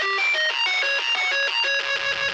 フフフフ。